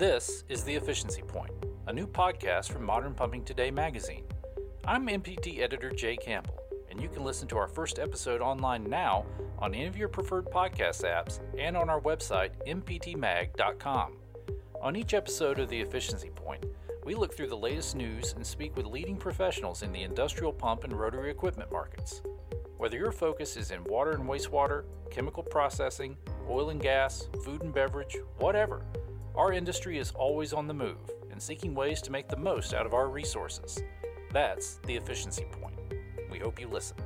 This is The Efficiency Point, a new podcast from Modern Pumping Today magazine. I'm MPT editor Jay Campbell, and you can listen to our first episode online now on any of your preferred podcast apps and on our website, mptmag.com. On each episode of The Efficiency Point, we look through the latest news and speak with leading professionals in the industrial pump and rotary equipment markets. Whether your focus is in water and wastewater, chemical processing, oil and gas, food and beverage, whatever, our industry is always on the move and seeking ways to make the most out of our resources. That's the efficiency point. We hope you listen.